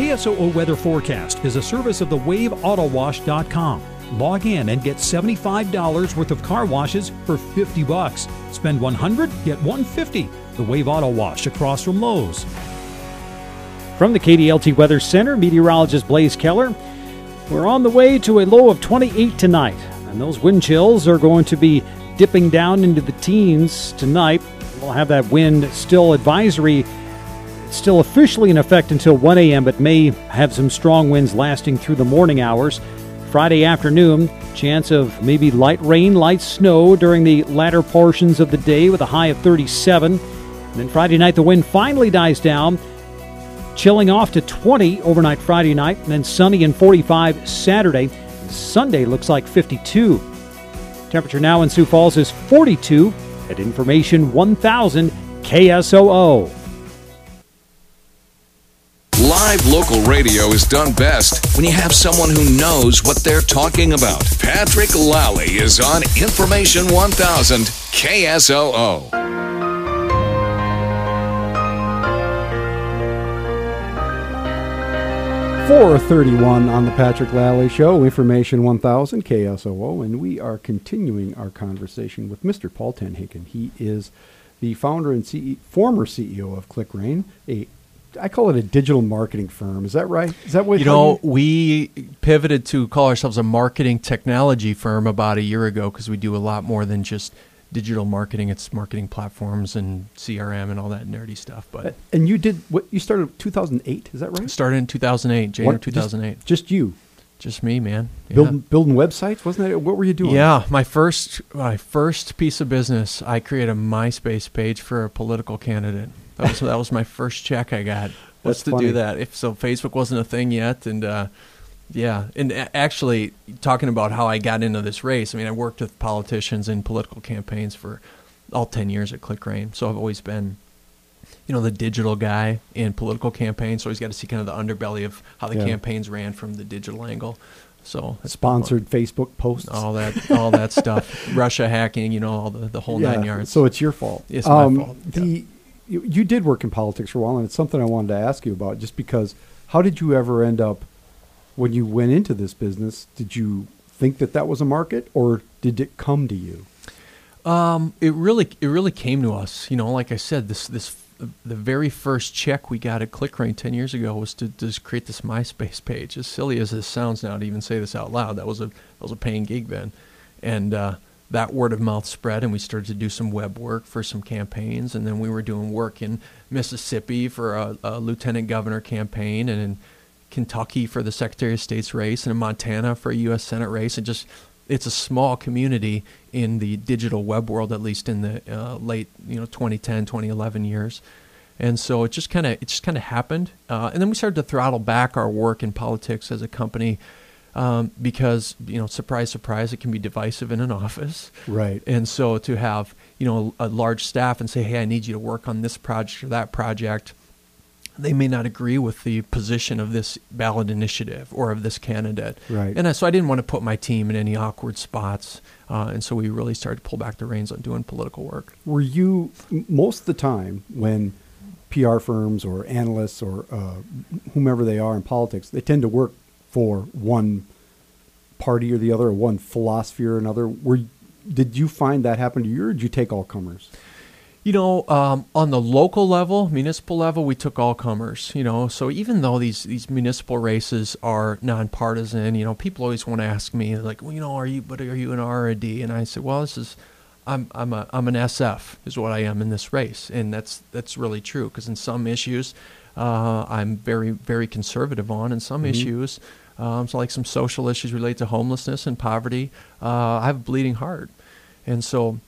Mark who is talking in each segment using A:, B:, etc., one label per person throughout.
A: KSOO Weather Forecast is a service of the WaveAutoWash.com. Log in and get $75 worth of car washes for 50 bucks. Spend 100, get 150. The Wave Auto Wash across from Lowe's.
B: From the KDLT Weather Center, meteorologist Blaze Keller. We're on the way to a low of 28 tonight, and those wind chills are going to be dipping down into the teens tonight. We'll have that wind still advisory still officially in effect until 1 a.m., but may have some strong winds lasting through the morning hours. Friday afternoon, chance of maybe light rain, light snow during the latter portions of the day with a high of 37. And then Friday night, the wind finally dies down, chilling off to 20 overnight Friday night, and then sunny and 45 Saturday. Sunday looks like 52. Temperature now in Sioux Falls is 42 at Information 1000 KSOO.
C: Live local radio is done best when you have someone who knows what they're talking about. Patrick Lally is on Information 1000 KSOO.
D: 431 on the Patrick Lally Show, Information 1000 KSOO, and we are continuing our conversation with Mr. Paul Tenhaken. He is the founder and CE, former CEO of ClickRain, a I call it a digital marketing firm. Is that right? Is that what
E: you know? We pivoted to call ourselves a marketing technology firm about a year ago because we do a lot more than just digital marketing. It's marketing platforms and CRM and all that nerdy stuff. But
D: and you did what? You started 2008. Is that right?
E: Started in 2008, January what, 2008.
D: Just, just, you.
E: Just me, man.
D: Yeah. Building building websites, wasn't that? What were you doing?
E: Yeah, my first my first piece of business. I created a MySpace page for a political candidate. That was that was my first check I got. Was to funny. do that. If so, Facebook wasn't a thing yet, and uh, yeah, and actually talking about how I got into this race. I mean, I worked with politicians in political campaigns for all ten years at ClickRain, so I've always been you know the digital guy in political campaigns. So he's got to see kind of the underbelly of how the yeah. campaigns ran from the digital angle. So
D: sponsored Facebook posts,
E: all that, all that stuff, Russia hacking, you know, all the, the whole yeah, nine yards.
D: So it's your fault.
E: It's um, my fault.
D: The yeah you, you did work in politics for a while, and it's something I wanted to ask you about. Just because, how did you ever end up when you went into this business? Did you think that that was a market, or did it come to you?
E: Um, it really, it really came to us. You know, like I said, this this the very first check we got at ClickRain 10 years ago was to just create this MySpace page. As silly as this sounds now to even say this out loud, that was a that was a paying gig then, and uh, that word of mouth spread and we started to do some web work for some campaigns. And then we were doing work in mississippi for a, a, lieutenant governor campaign and in kentucky for the secretary of state's race and in montana for a u.s senate race. And just it's a small community in the digital web world at least in the uh, late you know 2010 2011 years. And so it just kind of it just kind of happened. Uh, and then we started to throttle back our work in politics as a company um, because you know, surprise, surprise, it can be divisive in an office.
D: Right.
E: And so to have you know a, a large staff and say, hey, I need you to work on this project or that project, they may not agree with the position of this ballot initiative or of this candidate.
D: Right.
E: And so I didn't want to put my team in any awkward spots. Uh, and so we really started to pull back the reins on doing political work.
D: Were you most of the time when PR firms or analysts or uh, whomever they are in politics, they tend to work for one party or the other, or one philosophy or another. Were did you find that happen to you, or did you take all comers?
E: You know, um, on the local level, municipal level, we took all comers. You know, so even though these these municipal races are nonpartisan, you know, people always want to ask me like, well, you know, are you, but are you an R or a D? And I said, well, this is, I'm I'm a I'm an SF is what I am in this race, and that's that's really true because in some issues, uh, I'm very very conservative on, and some mm-hmm. issues um, so like some social issues related to homelessness and poverty. Uh, I have a bleeding heart, and so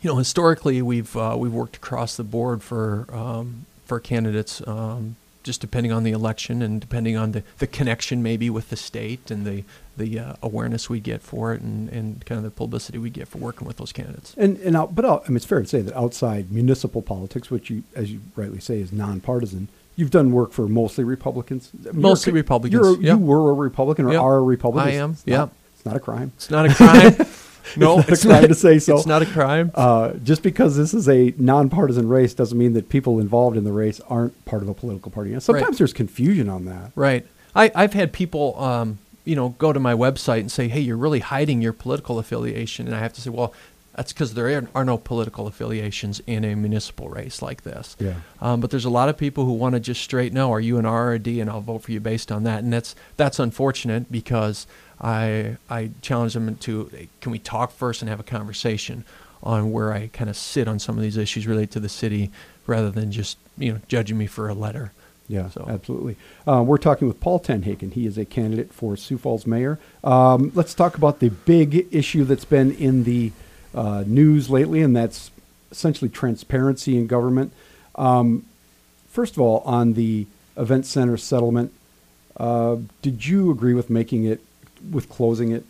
E: you know historically we've uh, we've worked across the board for um, for candidates. Um, just depending on the election and depending on the, the connection maybe with the state and the the uh, awareness we get for it and, and kind of the publicity we get for working with those candidates.
D: And and out, but out, I mean, it's fair to say that outside municipal politics, which you as you rightly say is nonpartisan, You've done work for mostly Republicans.
E: Mostly Republicans.
D: You were a Republican or are a Republican.
E: I am.
D: Yeah. It's not a crime.
E: It's not a crime. No,
D: it's not a crime to say so.
E: It's not a crime.
D: Uh, just because this is a nonpartisan race doesn't mean that people involved in the race aren't part of a political party. And sometimes
E: Right.
D: there's confusion on that.
E: Right. I, I've had people, um, you know, go to my website and say, "Hey, you're really hiding your political affiliation," and I have to say, "Well, that's because there are, are no political affiliations in a municipal race like this."
D: Yeah.
E: Um, but there's a lot of people who want to just straight know, "Are you an R or a D?" and I'll vote for you based on that, and that's that's unfortunate because I I challenge them to, can we talk first and have a conversation on where I kind of sit on some of these issues related to the city, rather than just you know judging me for a letter.
D: Yeah,
E: So-
D: absolutely. Uh, we're talking with Paul Tenhaken. He is a candidate for Sioux Falls mayor. Um, let's talk about the big issue that's been in the uh, news lately, and that's essentially transparency in government. Um, first of all, on the event center settlement, uh, did you agree with making it, with closing it?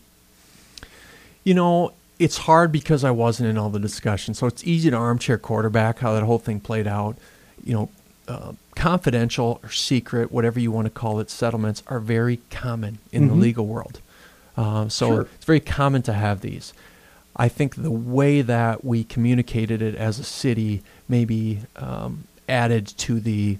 E: You know, it's hard because I wasn't in all the discussion. So it's easy to armchair quarterback how that whole thing played out. You know, uh, confidential or secret, whatever you want to call it, settlements are very common in the
D: Mhm.
E: legal world. Uh, so
D: Sure.
E: it's very common to have these. I think the way that we communicated it as a city maybe um, added to the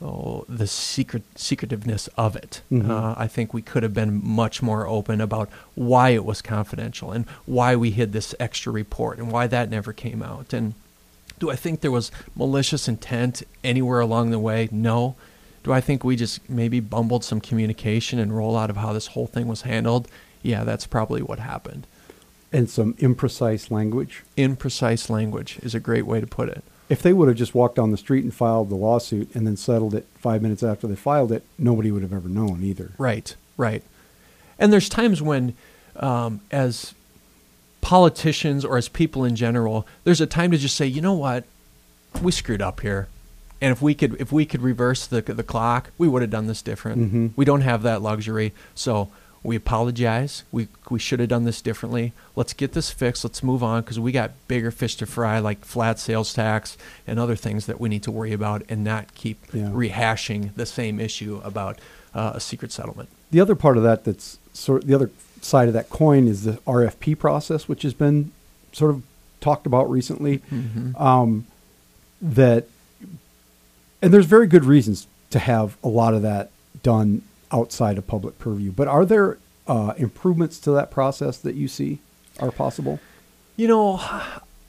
E: oh, the secret secretiveness of it.
D: Mhm.
E: Uh, I think we could have been much more open about why it was confidential and why we hid this extra report and why that never came out. And do I think there was malicious intent anywhere along the way? No. Do I think we just maybe bumbled some communication and rollout of how this whole thing was handled? Yeah, that's probably what happened.
D: And some imprecise language.
E: Imprecise language is a great way to put it.
D: If they would have just walked down the street and filed the lawsuit and then settled it five minutes after they filed it, nobody would have ever known either.
E: Right, right. And there's times when, um, as politicians or as people in general, there's a time to just say, you know what, we screwed up here, and if we could, if we could reverse the the clock, we would have done this different.
D: Mhm.
E: We don't have that luxury, so we apologize. We we should have done this differently. Let's get this fixed. Let's move on because we got bigger fish to fry, like flat sales tax and other things that we need to worry about, and not keep
D: Yeah.
E: rehashing the same issue about uh, a secret settlement.
D: The other part of that that's sort of the other side of that coin is the RFP process, which has been sort of talked about recently.
E: Mm-hmm.
D: Um, that, and there's very good reasons to have a lot of that done outside of public purview. But are there uh, improvements to that process that you see are possible?
E: You know,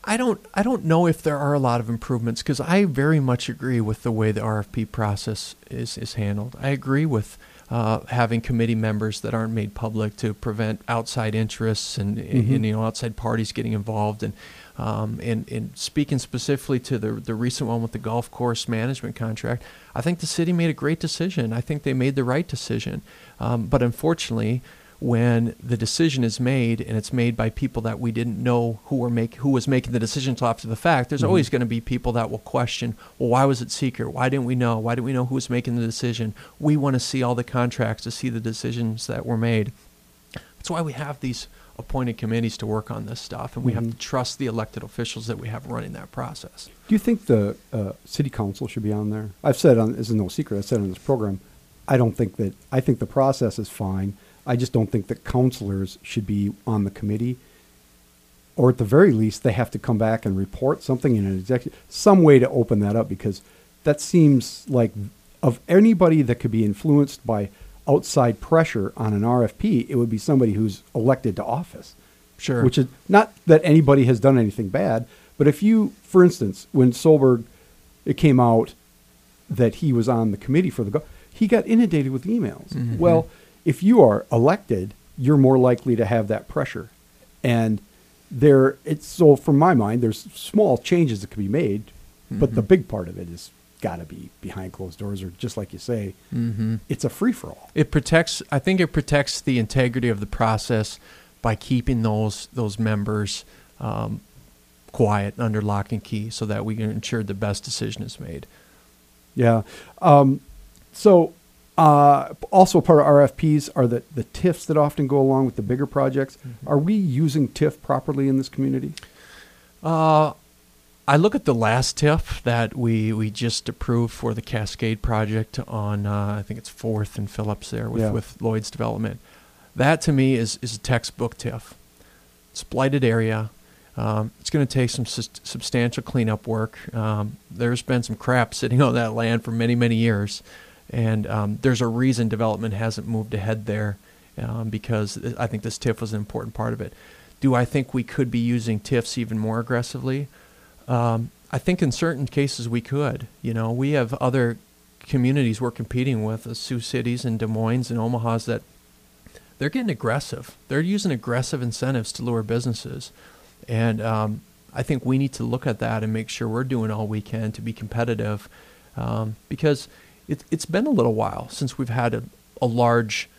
E: I don't I don't know if there are a lot of improvements because I very much agree with the way the RFP process is is handled. I agree with uh, having committee members that aren't made public to prevent outside interests and,
D: Mhm.
E: and you know outside parties getting involved and. Um, and, and speaking specifically to the the recent one with the golf course management contract, I think the city made a great decision. I think they made the right decision. Um, but unfortunately, when the decision is made and it's made by people that we didn't know who were make who was making the decision until after the fact, there's
D: Mhm.
E: always going to be people that will question, well, why was it secret? Why didn't we know? Why didn't we know who was making the decision? We want to see all the contracts to see the decisions that were made. That's why we have these appointed committees to work on this stuff, and we have
D: Mhm.
E: to trust the elected officials that we have running that process.
D: Do you think the uh, city council should be on there? I've said on this is no secret. I've said on this program, I don't think that I think the process is fine. I just don't think that councilors should be on the committee, or at the very least, they have to come back and report something in an executive some way to open that up because that seems like of anybody that could be influenced by outside pressure on an RFP, it would be somebody who's elected to office
E: Sure.
D: which is not that anybody has done anything bad, but if you, for instance, when Solberg, it came out that he was on the committee for the, go- he got inundated with emails.
E: Mhm.
D: Well, if you are elected, you're more likely to have that pressure, and there, it's so from my mind, there's small changes that can be made, but the
E: Mhm.
D: big part of it is got to be behind closed doors, or just like you say,
E: mm-hmm.
D: it's a free for all.
E: it protects i think it protects the integrity of the process by keeping those those members um, quiet under lock and key so that we can ensure the best decision is made
D: Yeah. Um, so uh, also part of RFPs are the, the TIFs that often go along with the bigger projects. Are we using TIF properly in this community?
E: uh, I look at the last TIF that we, we just approved for the Cascade project on uh, I think it's Fourth and Phillips there with,
D: Yeah.
E: with Lloyd's development. That to me is, is a textbook TIF. it's a blighted area. Um, it's going to take some sus- substantial cleanup work. Um, there's been some crap sitting on that land for many, many years, and um, there's a reason development hasn't moved ahead there um, because I think this TIF was an important part of it. Do I think we could be using TIFs even more aggressively? Um, I think in certain cases we could. You know, we have other communities we're competing with, Sioux cities and Des Moines and Omaha's that they're getting aggressive. They're using aggressive incentives to lure businesses. And um, I think we need to look at that and make sure we're doing all we can to be competitive um, because it, it's been a little while since we've had a, a large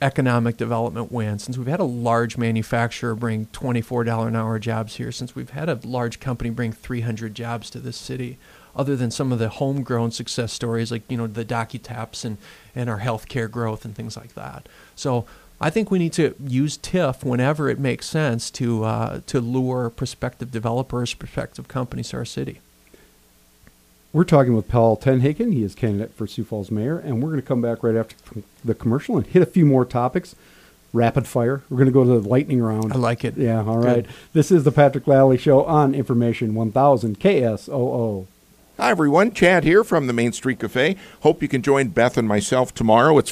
E: economic development win, since we've had a large manufacturer bring $24 an hour jobs here, since we've had a large company bring 300 jobs to this city, other than some of the homegrown success stories like, you know, the DocuTaps and, and our healthcare growth and things like that. So I think we need to use TIF whenever it makes sense to, uh, to lure prospective developers, prospective companies to our city.
D: We're talking with Paul Tenhaken. He is candidate for Sioux Falls mayor, and we're going to come back right after the commercial and hit a few more topics. Rapid fire. We're going to go to the lightning round.
E: I like it.
D: Yeah, all right. Good. This is the Patrick Lally Show on Information 1000 KSOO.
F: Hi, everyone. Chad here from the Main Street Cafe. Hope you can join Beth and myself tomorrow. It's